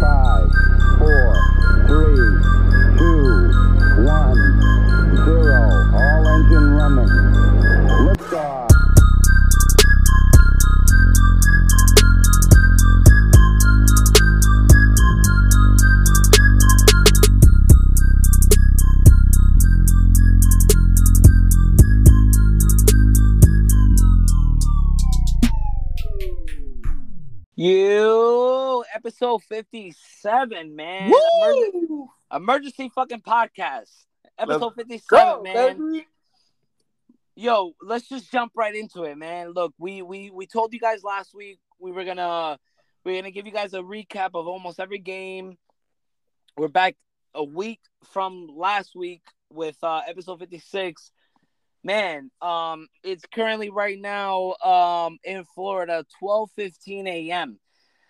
Five, episode fifty seven, man. Emerg- Woo! emergency fucking podcast. Episode Let's fifty seven, Go, man. baby. Yo, let's just jump right into it, man. Look, we we we told you guys last week we were gonna we are gonna give you guys a recap of almost every game. We're back a week from last week with uh episode fifty six. Man, um, it's currently right now um in Florida, twelve fifteen a.m.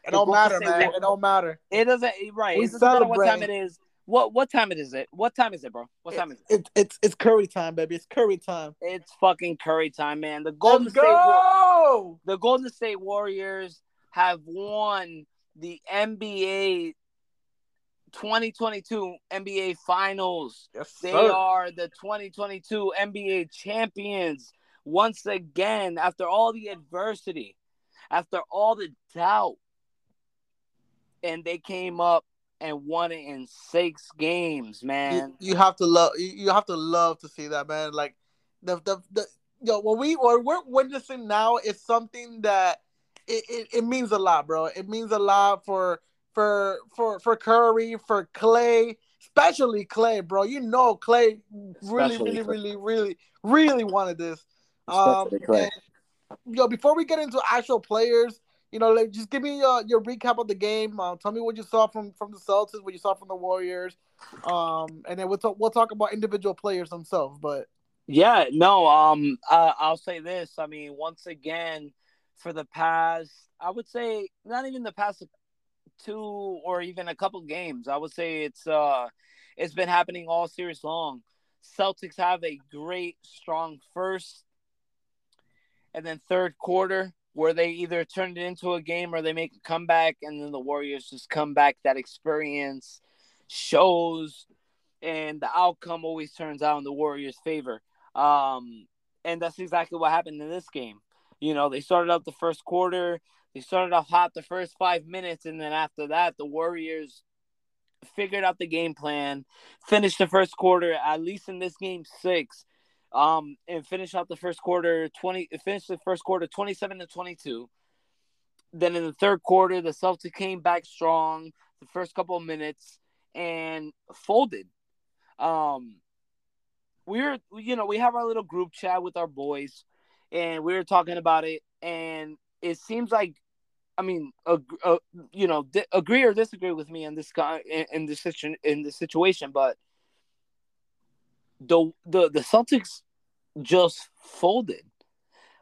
It don't matter, going to say man. what- It don't matter. It doesn't eh, right. We it doesn't matter what time it celebrate. is. What what time it is it? What time is it, bro? What time is it? It, it's it's curry time, baby. It's curry time. It's fucking Curry time, man. The Golden Let's State Wa- go. the Golden State Warriors have won the NBA 2022 NBA Finals. Yes, They sir. are the 2022 NBA champions once again after all the adversity, after all the doubt. And they came up and won it in six games, man. You, you have to love. You, you have to love to see that, man. Like the the the yo, what we what we're witnessing now is something that it, it, it means a lot, bro. It means a lot for for for for Curry, for Klay, especially Klay, bro. You know Klay really, Especially really, Klay. really, really, really wanted this. Um, Klay. and, yo, before we get into actual players, you know, like just give me uh, your recap of the game. Uh, tell me what you saw from from the Celtics, what you saw from the Warriors, um, and then we'll talk we'll talk about individual players themselves. But Yeah, no, um, uh, I'll say this. I mean, once again, for the past, I would say not even the past two or even a couple games. I would say it's uh, it's been happening all series long. Celtics have a great, strong first and then third quarter where they either turn it into a game or they make a comeback, and then the Warriors just come back. That experience shows, and the outcome always turns out in the Warriors' favor. Um, and that's exactly what happened in this game. You know, they started out the first quarter, they started off hot the first five minutes, and then after that, the Warriors figured out the game plan, finished the first quarter, at least in this game six, um, and finish out the first quarter 20, finish the first quarter 27 to 22. Then in the third quarter, the Celtics came back strong the first couple of minutes and folded. Um, we were, you know, we have our little group chat with our boys, and we were talking about it, and it seems like, I mean, uh, you know, di- agree or disagree with me in this in, in this in this situation, but the the the Celtics just folded.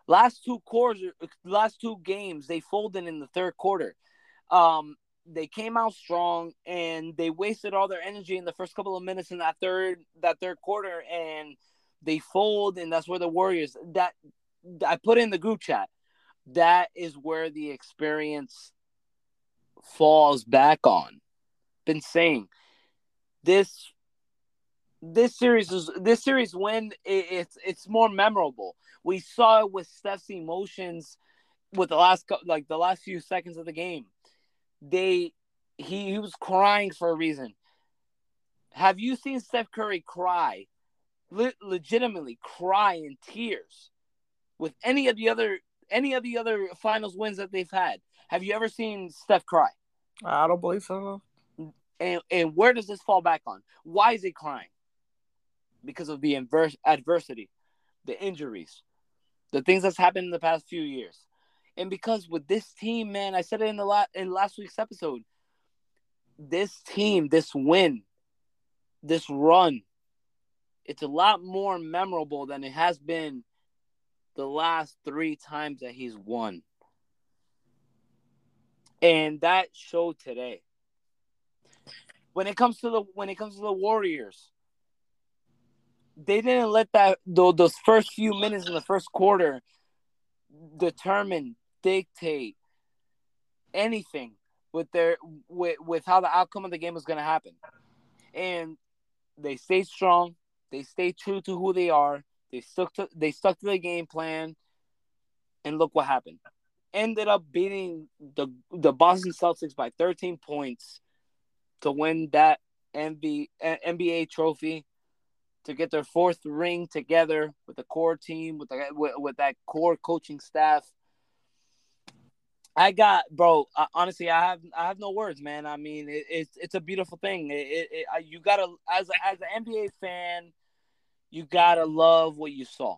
Last two quarters, last two games, they folded in the third quarter. Um, they came out strong and they wasted all their energy in the first couple of minutes in that third that third quarter, and they fold, and that's where the Warriors that I put in the group chat. That is where the experience falls back on. Been saying this this series is this series win it, it's it's more memorable. We saw it with Steph's emotions with the last like the last few seconds of the game. They he, he was crying for a reason. Have you seen Steph Curry cry? Le- legitimately cry in tears with any of the other any of the other finals wins that they've had. Have you ever seen Steph cry? I don't believe so. And and where does this fall back on? Why is he crying? Because of the inverse adversity, the injuries, the things that's happened in the past few years, and because with this team, man, I said it in the la- in last week's episode. This team, this win, this run, it's a lot more memorable than it has been the last three times that he's won, and that showed today when it comes to the when it comes to the Warriors, they didn't let that tho- those first few minutes in the first quarter determine, dictate anything. with their with with how the outcome of the game was going to happen, and they stayed strong. They stayed true to who they are. They stuck to they stuck to the game plan, and look what happened. Ended up beating the the Boston Celtics by 13 points to win that NBA NBA trophy to get their fourth ring together with the core team with the with, with that core coaching staff. I got, bro. Uh, honestly, I have I have no words, man. I mean, it, it's it's a beautiful thing. It, it, it, you gotta as a, as an NBA fan, you gotta love what you saw.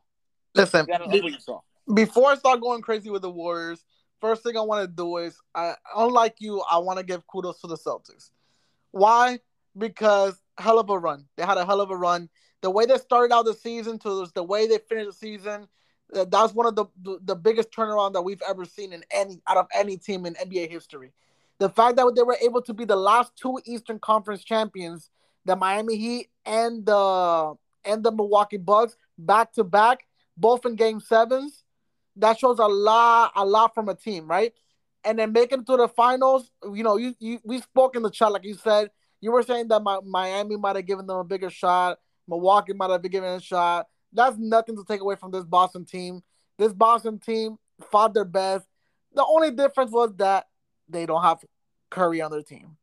Listen, You gotta love what you saw. before I start going crazy with the Warriors, first thing I want to do is, I unlike you, I want to give kudos to the Celtics. Why? Because hell of a run. They had a hell of a run. The way they started out the season to the way they finished the season, that's one of the, the biggest turnaround that we've ever seen in any out of any team in NBA history. The fact that they were able to be the last two Eastern Conference champions, the Miami Heat and the and the Milwaukee Bucks, back to back, both in Game Sevens that shows a lot, a lot from a team, right? And then making it to the finals, you know, you, you we spoke in the chat, like you said, you were saying that my, Miami might have given them a bigger shot, Milwaukee might have been given a shot. That's nothing to take away from this Boston team. This Boston team fought their best. The only difference was that they don't have Curry on their team,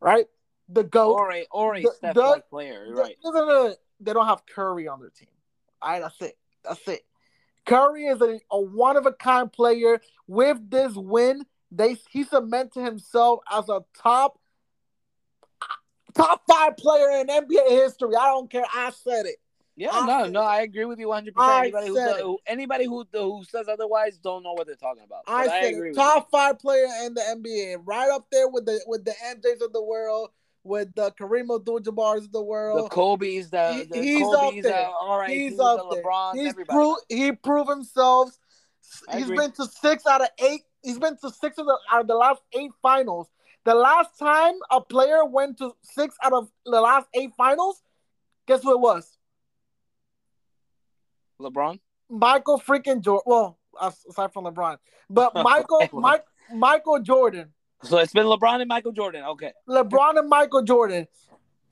right? The goat. Or a or a The- Steph the- like player, you're right? No, no, no, They don't have Curry on their team. All right, that's it. That's it. Curry is a, a one of a kind player. With this win, they he cemented himself as a top top five player in NBA history. I don't care. I said it. Yeah, I no, no. I agree with you 100. percent Anybody who, said does- it. who anybody who who says otherwise don't know what they're talking about. I I, said top five player in the NBA, right up there with the with the MJs of the world, with the Kareem Abdul-Jabbar's of the world. the Kobe's, the, He- the he's Kobe's, up there. uh, all right, He's the up there. LeBrons, He's pro- he proved himself. I He's agree. been to six out of eight. He's been to six of the out of the last eight finals. The last time a player went to six out of the last eight finals, guess who it was? LeBron. Michael freaking Jordan. Well, aside from LeBron, but Michael, Mike, Michael Jordan, So it's been LeBron and Michael Jordan. Okay, LeBron and Michael Jordan,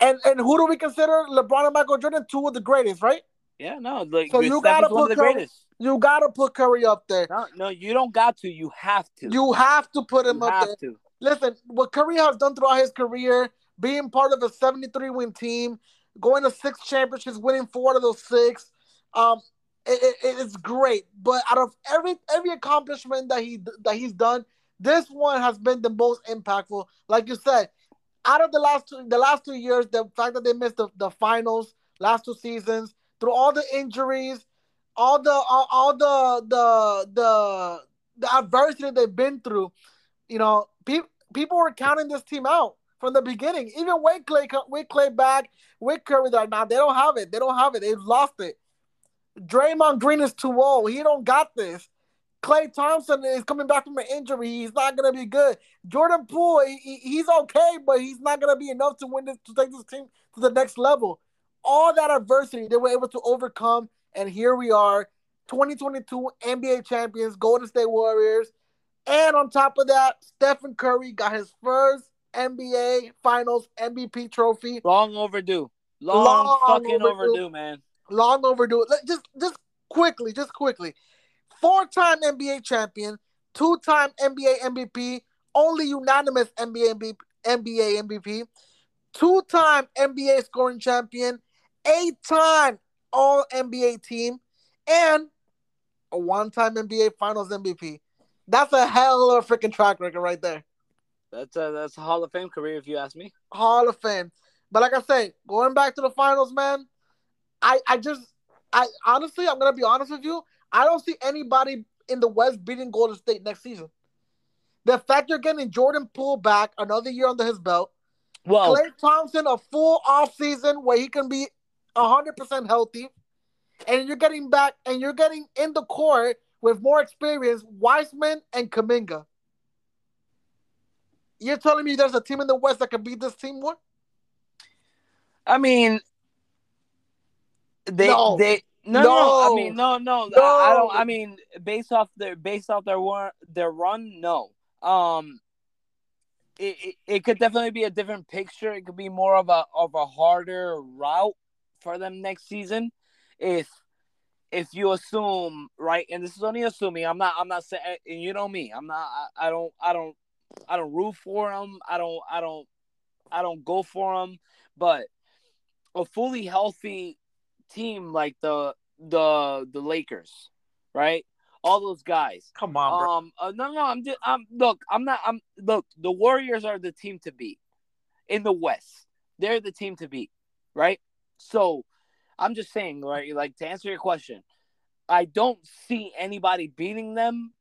and and who do we consider LeBron and Michael Jordan two of the greatest? Right? yeah, no, like So you gotta put the Curry- greatest. You gotta put Curry up there. No, no, you don't got to. You have to. You have to put him You up have there. to. Listen, what Curry has done throughout his career, being part of a 73 win team, going to six championships, winning four of those six, um, it, it- it's great. But out of every every accomplishment that he that he's done, this one has been the most impactful. Like you said, out of the last two the last two years, the fact that they missed the, the finals last two seasons, through all the injuries, all the all, all the the the the adversity they've been through, you know, pe- people were counting this team out from the beginning. Even with Klay, with Klay back, with Curry, like, nah, they don't have it. They don't have it. They've lost it. Draymond Green is too old. He don't got this. Klay Thompson is coming back from an injury. He's not gonna be good. Jordan Poole, he- he's okay, but he's not gonna be enough to win this to take this team to the next level. All that adversity they were able to overcome, and here we are, 2022 NBA champions, Golden State Warriors. And on top of that, Stephen Curry got his first NBA Finals MVP trophy. Long overdue. Long, Long fucking overdue. overdue, man. Long overdue. Just, just quickly, just quickly. Four-time NBA champion, two-time NBA MVP, only unanimous NBA MVP, NBA MVP, two-time NBA scoring champion, eight-time All NBA team, and a one-time NBA Finals MVP. That's a hell of a freaking track record right there. That's a that's a Hall of Fame career, if you ask me. Hall of Fame. But like I say, going back to the finals, man, I I just I honestly I'm gonna be honest with you. I don't see anybody in the West beating Golden State next season. The fact you're getting Jordan Poole back another year under his belt, Well, Klay Thompson a full off season where he can be hundred percent healthy, and you're getting back and you're getting in the court with more experience, Wiseman and Kuminga. You're telling me there's a team in the West that can beat this team one? I mean, they No. they no, no I No. mean no no, No. I, I don't I mean based off their based off their war their run no um it, it, it could definitely be a different picture. It could be more of a of a harder route for them next season if if you assume right and this is only assuming i'm not i'm not saying and you know me i'm not I, I don't i don't i don't root for them i don't i don't i don't go for them but a fully healthy team like the the the lakers right? All those guys. Come on, bro. um uh, no no i'm just i'm look i'm not i'm look the warriors are the team to beat in the west. They're the team to beat right? So i'm just saying right like to answer your question i don't see anybody beating them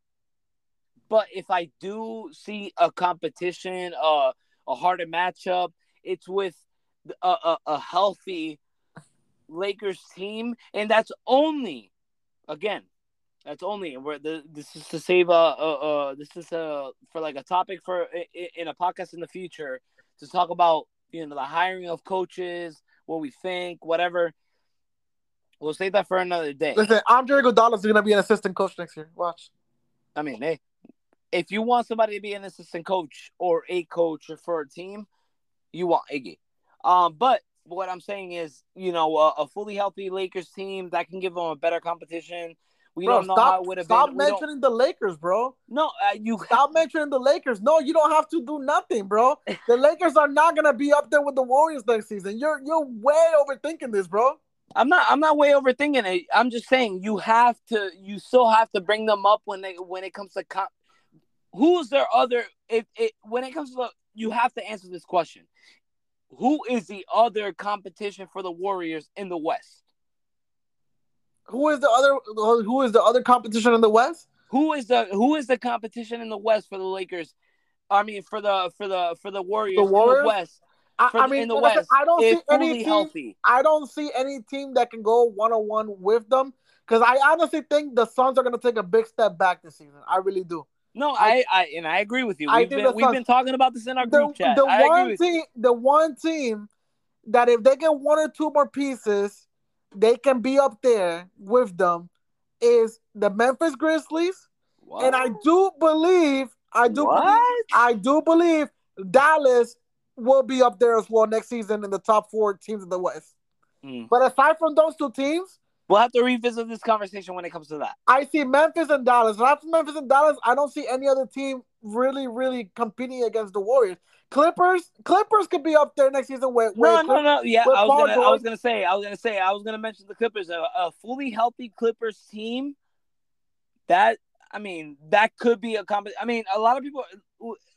but if i do see a competition uh, a harder matchup it's with a, a, a healthy lakers team and that's only again that's only where the this is to save a uh, uh, this is uh for like a topic for in a podcast in the future to talk about you know the hiring of coaches, what we think, whatever. We'll save that for another day. Listen, Andre Iguodala is gonna be an assistant coach next year. Watch. I mean, hey, if you want somebody to be an assistant coach or a coach for a team, you want Iggy. Um, but what I'm saying is, you know, a, a fully healthy Lakers team that can give them a better competition. We Bro, don't know how stop, it would have stop been. Don't- mentioning the Lakers, bro. No, uh, you Stop mentioning the Lakers. No, you don't have to do nothing, bro. The Lakers are not gonna be up there with the Warriors next season. You're you're way overthinking this, bro. I'm not. I'm not way overthinking it. I'm just saying you have to. You still have to bring them up when they when it comes to comp. Who's their other? If it when it comes to the, you have to answer this question. Who is the other competition for the Warriors in the West? Who is the other? Who is the other competition in the West? Who is the Who is the competition in the West for the Lakers? I mean, for the for the for the Warriors, in Warriors? the West. I, I mean, the I West, I don't see any team. healthy. I don't see any team that can go one on one with them because I honestly think the Suns are gonna take a big step back this season. I really do. No, I, I and I agree with you. I We've think been we've been talking about this in our the, group chat. the I one team, the one team that if they get one or two more pieces, they can be up there with them is the Memphis Grizzlies, and I do believe, I do What? believe, I do believe Dallas will be up there as well next season in the top four teams in the West. Hmm. But aside from those two teams, We'll have to revisit this conversation when it comes to that. I see Memphis and Dallas. And after Memphis and Dallas, I don't see any other team really, really competing against the Warriors. Clippers, Clippers could be up there next season with, No, with no, no. Yeah, I was Paul gonna, I was gonna say, I was gonna say, I was gonna mention the Clippers. A, a fully healthy Clippers team. That I mean, that could be a comp. I mean, a lot of people,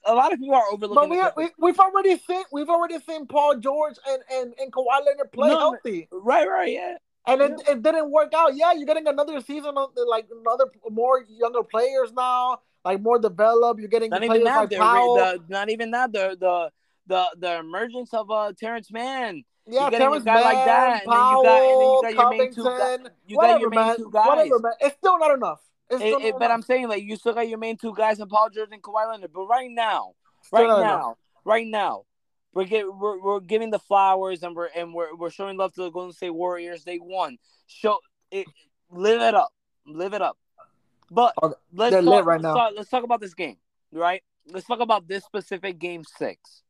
a lot of people are overlooking. But we, we we've already seen we've already seen Paul George and and, and Kawhi Leonard play No, healthy, right, right, yeah. and it, it didn't work out. Yeah, you're getting another season of like another more younger players now, like more developed. You're getting Not even that. like The, Powell. not even that. The the the the emergence of uh Terance Mann. yeah, you're getting a Terance guy like Mann, that, and then you got- and then you got your main two guys- you got whatever, your main man. two guys. Whatever, man. It's still not enough. It- it- but. I'm saying like you still got your main two guys in Paul George and Kawhi Leonard. But right now, right not now, right now, we're, get, we're we're giving the flowers and we're and we're we're showing love to the Golden State Warriors. They won. Show it, live it up, live it up. But Oh, let's they're talk, right let's now. Talk, let's talk about this game, right? Let's talk about this specific game six.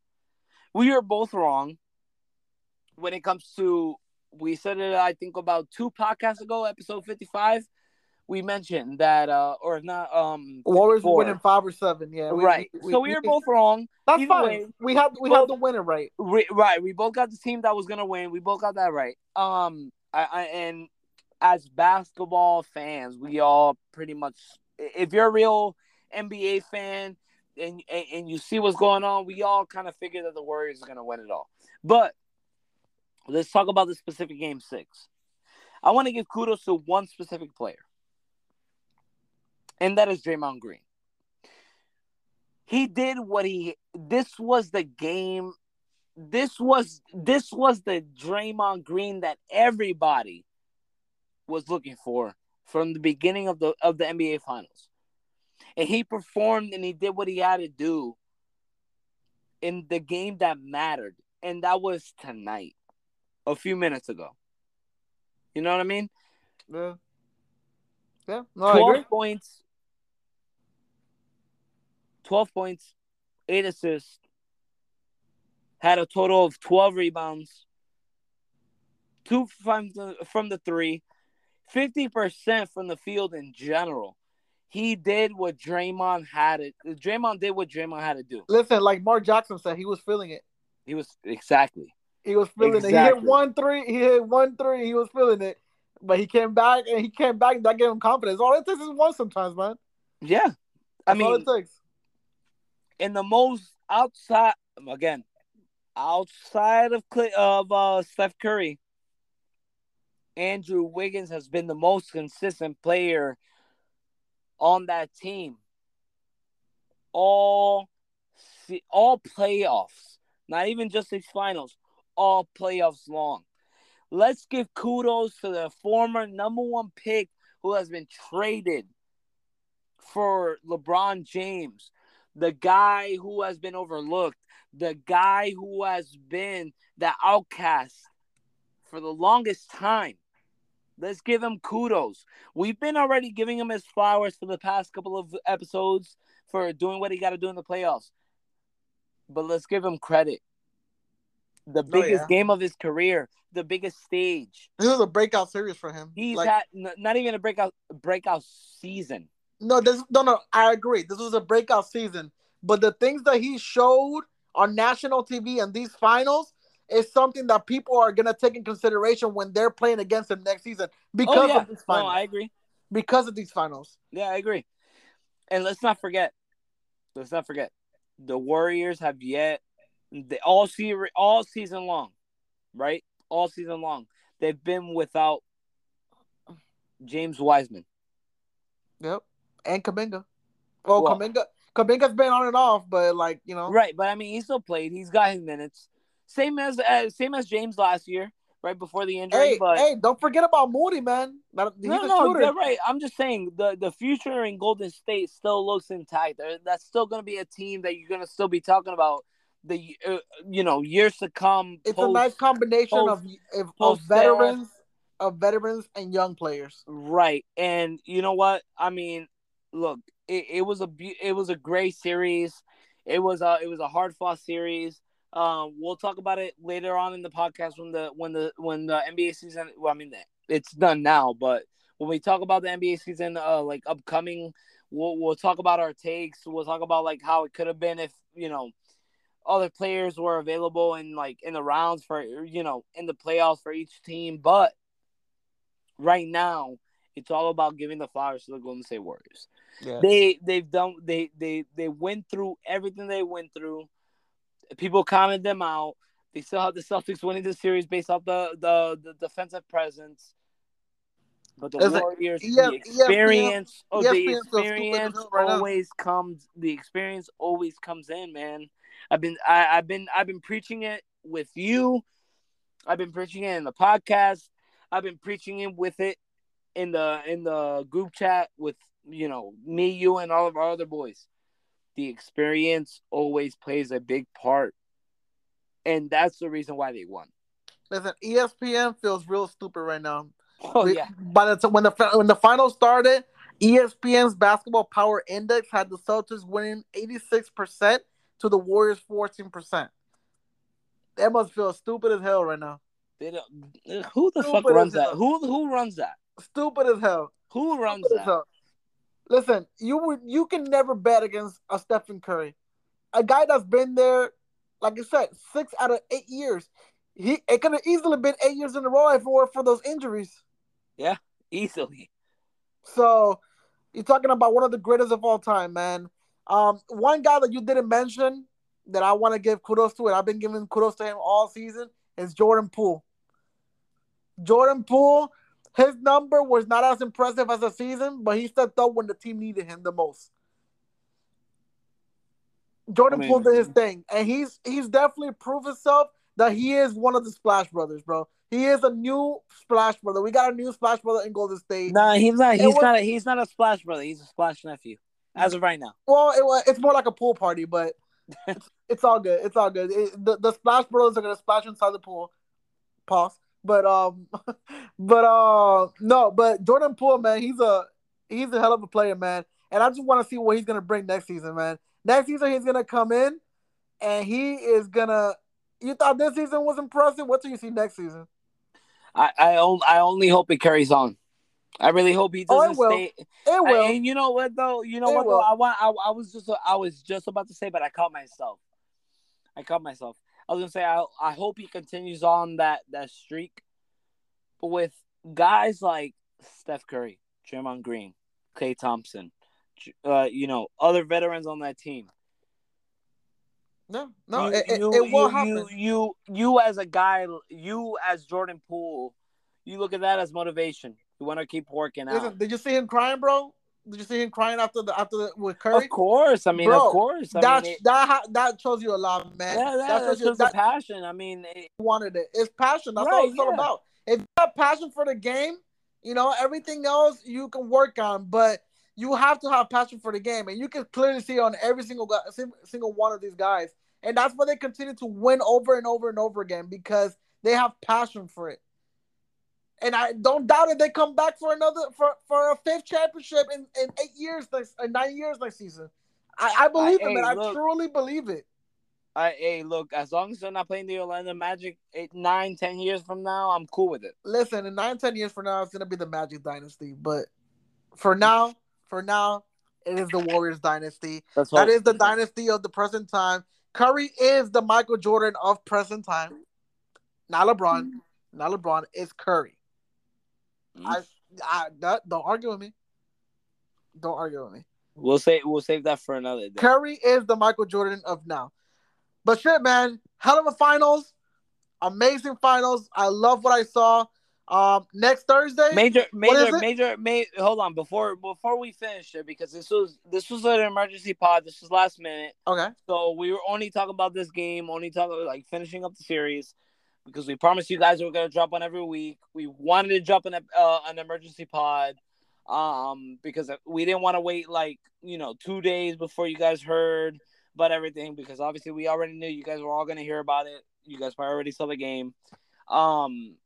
We are both wrong when it comes to. We said it, I think, about two podcasts ago, episode fifty-five. We mentioned that, uh, or not, um, Warriors 54. winning five or seven. Yeah, we- right. we- so we- we were both wrong. That's either fine. way, we had we both- had the winner right. We, right. We both got the team that was gonna win. We both got that right. Um, I, I and as basketball fans, we all pretty much. If you're a real NBA fan and and, and you see what's going on, we all kind of figure that the Warriors are gonna win it all. But let's talk about the specific game six. I want to give kudos to one specific player, and that is Draymond Green. He did what he. This was the game. This was this was the Draymond Green that everybody was looking for from the beginning of the of the NBA Finals, and he performed and he did what he had to do in the game that mattered, and that was tonight, a few minutes ago. You know what I mean? Yeah. Yeah. No, I 12 agree. points, 12 points, eight assists, had a total of 12 rebounds, two from the, from the three, 50% from the field in general. He did what Draymond had it. Draymond did what Draymond had to do. Listen, like Mark Jackson said, he was feeling it. He was exactly. He was feeling it. He hit one three. He hit one three. He was feeling it. But he came back and he came back. That gave him confidence. All it takes is one sometimes, man. Yeah. I That's all mean, it takes. In the most outside again, outside of of uh, Steph Curry, Andrew Wiggins has been the most consistent player on that team. All all playoffs, not even just these finals, all playoffs long. Let's give kudos to the former number one pick who has been traded for LeBron James, the guy who has been overlooked, the guy who has been the outcast for the longest time. Let's give him kudos. We've been already giving him his flowers for the past couple of episodes for doing what he got to do in the playoffs. But let's give him credit. The oh, biggest Oh, yeah. game of his career, the biggest stage. This is a breakout series for him. He's Like, had n- not even a breakout breakout season. No, this no no. I agree. This was a breakout season. But the things that he showed on national TV and these finals is something that people are gonna take in consideration when they're playing against him next season because oh yeah, of these no, finals. I agree. because of these finals. Yeah, I agree. And let's not forget, let's not forget, the Warriors have yet they all see all season long, right? All season long, they've been without James Wiseman. Yep. And Kuminga. Well, Well- Kuminga Kuminga's been on and off, but like, you know. Right, but I mean, he still played. He's got his minutes. Same as uh, same as James last year, right before the injury. Hey, but hey, don't forget about Moody, man. That, no, no, right. I'm just saying the the future in Golden State still looks intact. There- That's still going to be a team that you're going to still be talking about the uh, you know years to come. It's a nice combination of, of, of veterans, of veterans and young players. Right, and you know what? I mean, look, it, it was a it was a great series. It was a it was a hard fought series. Um, we'll talk about it later on in the podcast when the when the when the NBA season. Well, I mean, it's done now, but when we talk about the NBA season, uh, like upcoming, we'll we'll talk about our takes. We'll talk about like how it could have been if you know other players were available in like in the rounds for you know in the playoffs for each team, but right now it's all about giving the flowers to the Golden State Warriors. Yeah. They they've done they they they went through everything they went through. People counted them out. They still have the Celtics winning the series based off the the, the defensive presence. But the Warriors, yeah, the experience, oh, the ESPN feels stupid as experience right now. always comes. The experience always comes in, man. I've been, I, I've been, I've been preaching it with you. I've been preaching it in the podcast. I've been preaching it with it in the in the group chat with you know me, you, and all of our other boys. The experience always plays a big part, and that's the reason why they won. Listen, ESPN feels real stupid right now. Oh yeah, By the when the when the final started, ESPN's basketball power index had the Celtics winning 86% to the Warriors 14%. That must feel stupid as hell right now. they don't. Who the fuck Stupid as runs that? hell. Who who runs that? Stupid as hell. Who runs Stupid that? Listen, you would you can never bet against a Stephen Curry, a guy that's been there, like I said, six out of eight years. He it could have easily been eight years in a row if it weren't for those injuries. Yeah, easily. So you're talking about one of the greatest of all time, man. Um, one guy that you didn't mention that I want to give kudos to, and I've been giving kudos to him all season, is Jordan Poole. Jordan Poole, his number was not as impressive as a season, but he stepped up when the team needed him the most. Jordan I mean- Poole did his thing, and he's he's definitely proved himself that he is one of the Splash Brothers, bro. He is a new Splash Brother. We got a new Splash Brother in Golden State. Nah, he's not. He's was- not. A, he's not a splash brother. He's a splash nephew. As of right now. Well, it, wa- it's more like a pool party, but it's, it's all good. It's all good. It, the, the Splash Brothers are gonna splash inside the pool. Pause. But um, but uh, no, but Jordan Poole, man, he's a he's a hell of a player, man. And I just want to see what he's gonna bring next season, man. Next season, he's gonna come in, and he is gonna you thought this season was impressive. What do you see next season? I I, on, I only hope it carries on. I really hope he Oh, it doesn't will. stay. It I- will. and you know what though? You know It what will. though? I want. I, I was just. I was just about to say, but I caught myself. I caught myself. I was gonna say. I. I hope he continues on that that streak, with guys like Steph Curry, Draymond Green, Klay Thompson, uh, you know, other veterans on that team. no, no, you, it, it, you, it will you, happen. you, you, as a guy, you as Jordan Poole, you look at that as motivation. You want to keep working out. Listen, did you see him crying, bro? Did you see him crying after the after the, with Curry? Of course, I mean, Bro, of course. I that mean, it- that that shows you a lot, man. yeah, that, that that's shows you just that passion. I mean, it, wanted it. It's passion. That's Right, all it's all about. If you have passion for the game, you know everything else you can work on, but you have to have passion for the game, and you can clearly see on every single guy, single one of these guys, and that's why they continue to win over and over and over again because they have passion for it. And I don't doubt it. They come back for another for, for a fifth championship in, in eight years next in nine years next season. I, I believe I- it, man. hey, I truly believe it. I, hey, look, as long as they're not playing the Orlando Magic eight, nine, ten years from now, I'm cool with it. listen, in nine, ten years from now, it's gonna be the Magic Dynasty. But for now, for now, it is the Warriors dynasty. That's That is the dynasty of the present time. Curry is the Michael Jordan of present time. Not LeBron. Not LeBron. It's Curry. I, I that, don't argue with me. Don't argue with me. We'll say we'll save that for another day. Curry is the Michael Jordan of now. But shit, man, hell of a finals, amazing finals. I love what I saw. Um, next Thursday, Major, major, major, major. Hold on, before before we finish it, because this was this was an emergency pod. This was last minute, okay. so we were only talking about this game, only talking like finishing up the series, because we promised you guys we were gonna drop one every week. We wanted to drop an uh, an emergency pod, um, because we didn't want to wait like you know two days before you guys heard about everything, because obviously we already knew you guys were all gonna hear about it. You guys probably already saw the game. Um,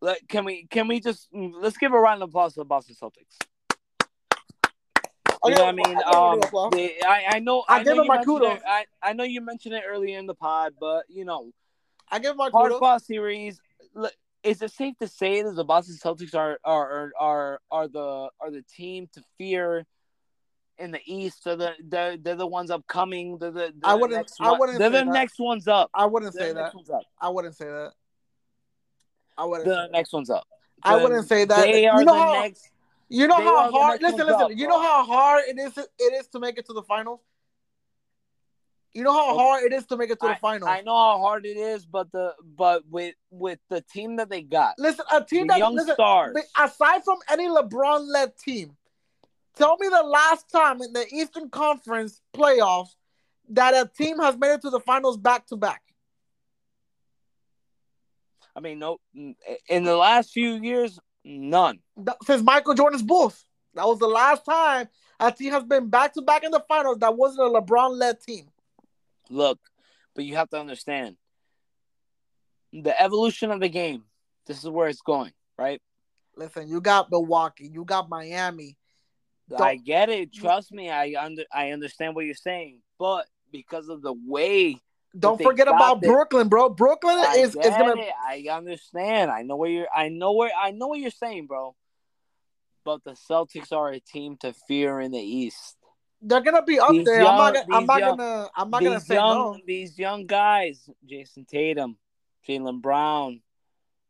let, can we can we just let's give a round of applause to the Boston Celtics? You know what I mean? Um, they- I, I know I I, give know him my kudos. It, I, I know you mentioned it earlier in the pod, but you know, I give my hard kudos. fought series. Is it safe to say that the Boston Celtics are are are are, the are the team to fear in the East? They're the they're, they're the ones upcoming. They're the, they're I wouldn't- next I wouldn't They're the that. next ones up. I wouldn't say that. next ones up. I wouldn't say that. I wouldn't. The say that. next one's up. I wouldn't say that. They You are know the how- next. You know how hard. Listen, listen. up, you know how hard it is. It is to make it to the finals. You know how Okay. hard it is to make it to the finals. I know how hard it is, but the but with with the team that they got, Listen, a team that young listen, stars. aside from any LeBron-led team, tell me the last time in the Eastern Conference playoffs that a team has made it to the finals back to back. I mean, no, in the last few years, none. Since Michael Jordan's Bulls, that was the last time a team has been back to back in the finals that wasn't a LeBron-led team. Look, but you have to understand the evolution of the game. This is where it's going, right? Listen, you got Milwaukee, you got Miami. I get it. Trust me, I under I understand what you're saying, but because of the way Don't forget about it. Brooklyn, bro. Brooklyn I is, is gonna it. I understand. I know where you're. I know where. I know what you're saying, bro. But the Celtics are a team to fear in the East. They're gonna be up These there. I'm not gonna I'm not young- gonna I'm not gonna say young, no. These young guys, Jayson Tatum, Jaylen Brown,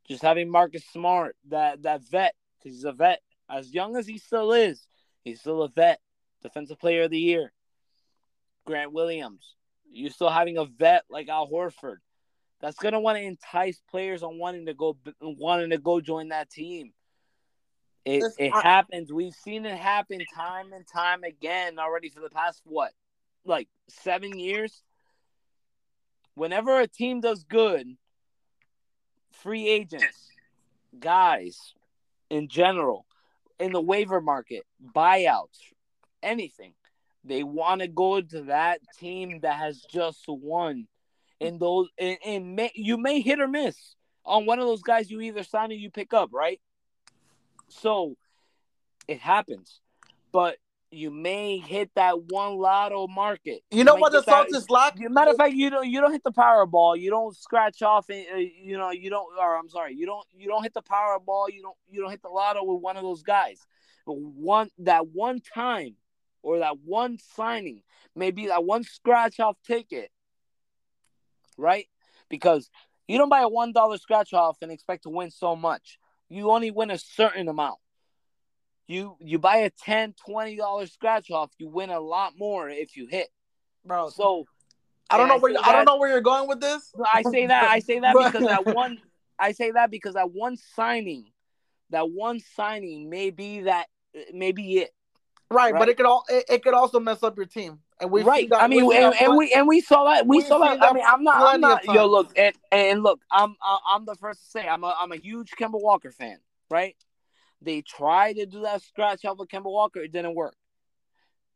just having Marcus Smart, that that vet, because he's a vet. As young as he still is, he's still a vet. Defensive Player of the Year. Grant Williams. You're still having a vet like Al Horford. That's gonna want to entice players on wanting to go wanting to go join that team. It it I- happens. We've seen it happen time and time again already for the past what, like seven years. Whenever a team does good, free agents, guys, in general, in the waiver market, buyouts, anything, they want to go to that team that has just won. And those, and, and may, you may hit or miss on one of those guys you either sign or you pick up, right? So it happens. But you may hit that one lotto market. You know what the Celtics lack? you- Matter of fact, you don't you don't hit the Powerball. You don't scratch off. and, uh, You know you don't. Or I'm sorry, you don't you don't hit the Powerball. You don't you don't hit the lotto with one of those guys. But one that one time or that one signing, maybe that one scratch off ticket, right? Because you don't buy a one dollar scratch off and expect to win so much. You only win a certain amount. You you buy a 10 20 dollar scratch off, you win a lot more if you hit. bro. So I don't know I where I don't know where you're going with this. I say that I say that because that one I say that because that one signing, that one signing may be that may be it. Right, but it could all it, it could also mess up your team. And we right. I mean, and, and we and we saw that we We've saw that. I mean, I'm not. I'm not. Yo, look, and, and look, I'm I'm the first to say I'm a I'm a huge Kemba Walker fan. Right. They tried to do that scratch off of Kemba Walker. It didn't work.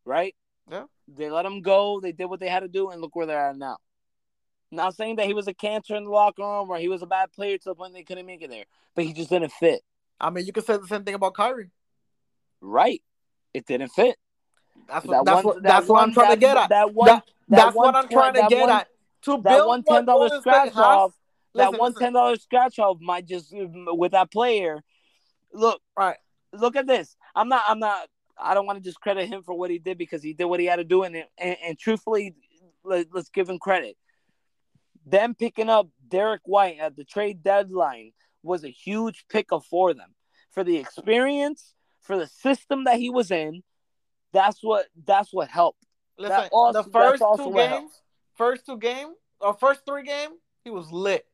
Right. Yeah. They let him go. They did what they had to do, and look where they're at now. Not saying that he was a cancer in the locker room or he was a bad player to the point they couldn't make it there, but he just didn't fit. I mean, you could say the same thing about Kyrie. Right. It didn't fit. That's That what that's one- what that that's what I'm one- trying to get at. That one. That- that that's one what I'm trying to get one- at. To That build one ten dollar scratch off. That listen, one listen. ten dollar scratch off might just uh, with that player. Look, Right. Look at this. I'm not. I'm not. I don't want to discredit him for what he did because he did what he had to do, and and, and truthfully, let, let's give him credit. Them picking up Derrick White at the trade deadline was a huge pickup for them for the experience, for the system that he was in. That's what. That's what helped. Listen, That also- the first two games, first two games, or first three games, he was lit,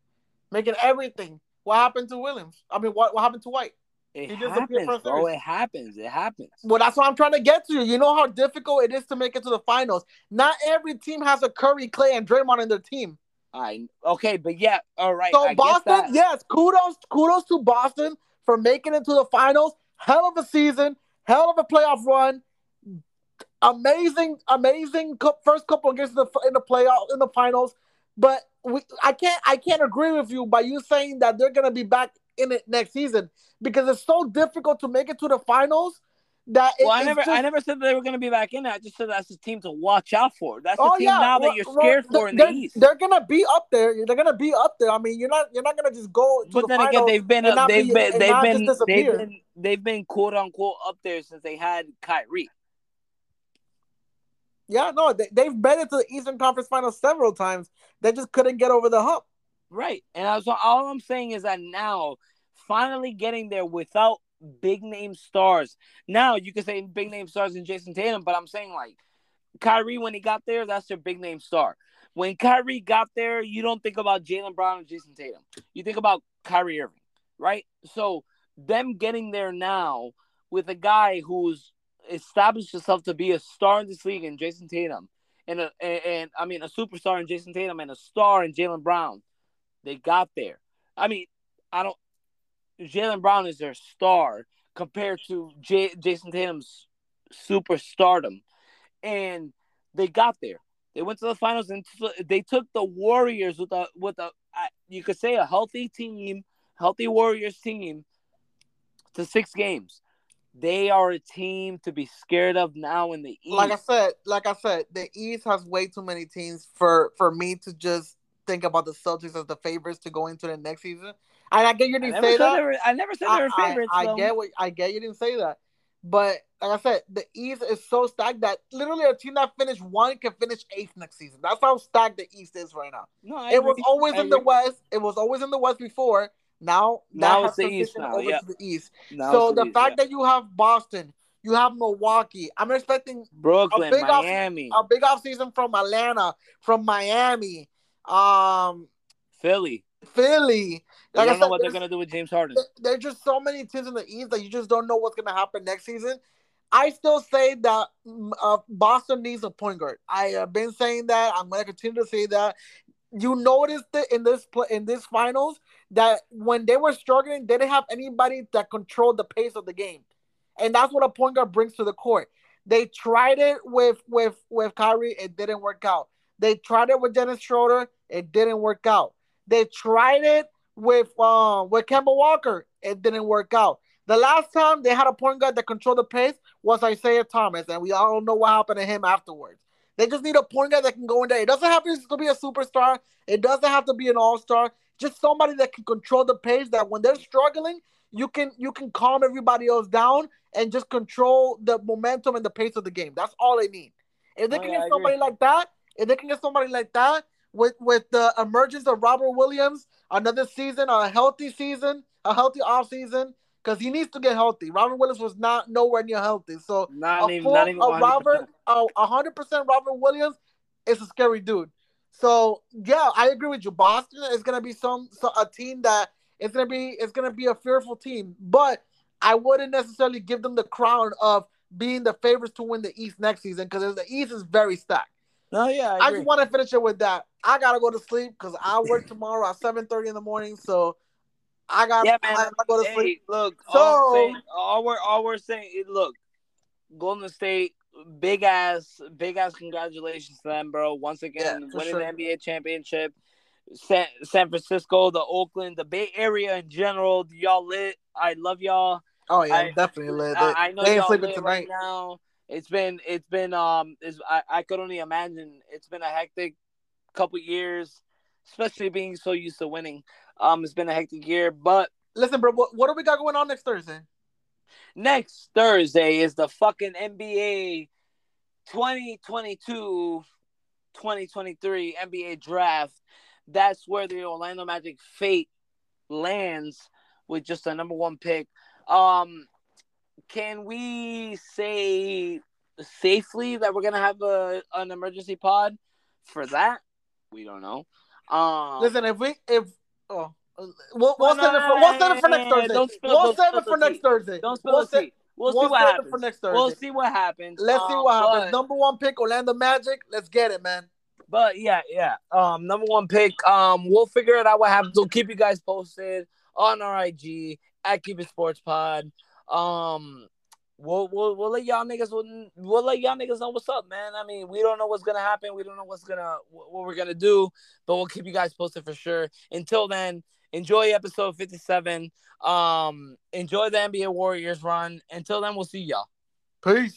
making everything. What happened to Williams? I mean, what what happened to White? It He happens, bro. It happens. It happens. Well, that's what I'm trying to get to. You know how difficult it is to make it to the finals. Not every team has a Curry, Klay, and Draymond in their team. I okay, but yeah, all right. So I Boston, yes, kudos, kudos to Boston for making it to the finals. Hell of a season, hell of a playoff run. Amazing, amazing first couple of games in the in the playoff in the finals. But we, I can't, I can't agree with you by you saying that they're gonna be back in it next season because it's so difficult to make it to the finals. That it- Well, I never, just- I never said they were going to be back in. it. I just said that's the team to watch out for. That's the Oh team yeah, now well- that you're well, scared for in the East. They're gonna be up there. They're gonna be up there. I mean, you're not you're not gonna just go. To But the then again, they've been, and they've be- been, they've not just been, they've been, they've been quote unquote up there since they had Kyrie. Yeah, no, they, they've been into the Eastern Conference Finals several times. They just couldn't get over the hump. Right. And so all I'm saying is that now, finally getting there without big name stars. Now you can say big name stars in Jayson Tatum, but I'm saying like Kyrie when he got there, that's their big name star. When Kyrie got there, you don't think about Jaylen Brown and Jayson Tatum. You think about Kyrie Irving, right? So them getting there now with a guy who's established himself to be a star in this league in Jayson Tatum, and a and, and I mean a superstar in Jayson Tatum and a star in Jaylen Brown. They got there. I mean, I don't. Jaylen Brown is their star compared to J- Jayson Tatum's superstardom, and they got there. They went to the finals and t- they took the Warriors with a with a you could say a healthy team, healthy Warriors team, to six games. They are a team to be scared of now in the East. Like I said, like I said, the East has way too many teams for for me to just think about the Celtics as the favorites to go into the next season. And I get you I didn't say that. were, I never said they I, were I- favorites. I get what I get. You didn't say that, but like I said, the East is so stacked that literally a team that finished one can finish eighth next season. That's how stacked the East is right now. No, I it was always I in the. West. It was always in the West before. Now, Now it's the East now, over yeah. to the East. No, so it's the East, fact yeah. that you have Boston, you have Milwaukee. I'm expecting Brooklyn, a big off- Miami, a big off season from Atlanta, from Miami, um, Philly. Philly. I Like I don't know said, what they're gonna do with James Harden. there's just so many teams in the East that you just don't know what's going to happen next season. I still say that mm, uh, Boston needs a point guard. I have been saying that. I'm going to continue to say that. You noticed it in this in this finals that when they were struggling, they didn't have anybody that controlled the pace of the game, and that's what a point guard brings to the court. They tried it with with with Kyrie, it didn't work out. They tried it with Dennis Schroeder, it didn't work out. They tried it with um with Kemba Walker, it didn't work out. The last time they had a point guard that controlled the pace was Isaiah Thomas, and we all know what happened to him afterwards. They just need a point guard that can go in there. It doesn't have to be a superstar. It doesn't have to be an all-star. Just somebody that can control the pace. That when they're struggling, you can you can calm everybody else down and just control the momentum and the pace of the game. That's all they need. If they Oh, can yeah, get somebody like that, if they can get somebody like that with with the emergence of Robert Williams, another season, a healthy season, a healthy off season, because he needs to get healthy. Robert Williams was not nowhere near healthy. So Not a even, full, not even a 100%. Robert, a hundred percent Robert Williams is a scary dude. So yeah, I agree with you. Boston is gonna be some, so a team that it's gonna be it's gonna be a fearful team, but I wouldn't necessarily give them the crown of being the favorites to win the East next season because the East is very stacked. No, yeah, I, I, just want to finish it with that. I gotta go to sleep because I work tomorrow at seven thirty in the morning. So I got yeah, man. gotta go to hey, sleep. look, So- all, saying, all we're all we're saying, look, Golden State, big ass, big ass, congratulations to them, bro. Once again, Yeah, winning sure. the NBA championship. San, San Francisco, the Oakland, the Bay Area in general, y'all lit. I love y'all. Oh yeah, I- definitely lit. I, I know they ain't y'all sleeping tonight. right now. It's been it's been um is I, I could only imagine it's been a hectic couple years, especially being so used to winning. Um, it's been a hectic year, but Listen, bro, what, what do we got going on next Thursday? next Thursday is the fucking NBA 2022 2023 NBA draft. That's where the Orlando Magic fate lands with just a number one pick. Um, can we say safely that we're gonna have a an emergency pod for that? We don't know. Um, Listen, if we if oh we'll, we'll save it for we'll save it for next Thursday. don't spill- we'll don't save it for next tea. Thursday. don't spill we'll the tea. We'll, we'll see what happens. for next Thursday. We'll see what happens. Let's see Um, what happens. but- Number one pick, Orlando Magic. Let's get it, man. But yeah, yeah. Um, number one pick. Um, we'll figure it out what happens. We'll keep you guys posted on our IG at Keep It Sports Pod. Um, we'll we'll we'll let y'all niggas we'll, we'll let y'all niggas know what's up, man. I mean, we don't know what's gonna happen. We don't know what's gonna what we're gonna do, but we'll keep you guys posted for sure. Until then, enjoy episode fifty seven. Um, enjoy the NBA Warriors run. Until then, we'll see y'all. Peace.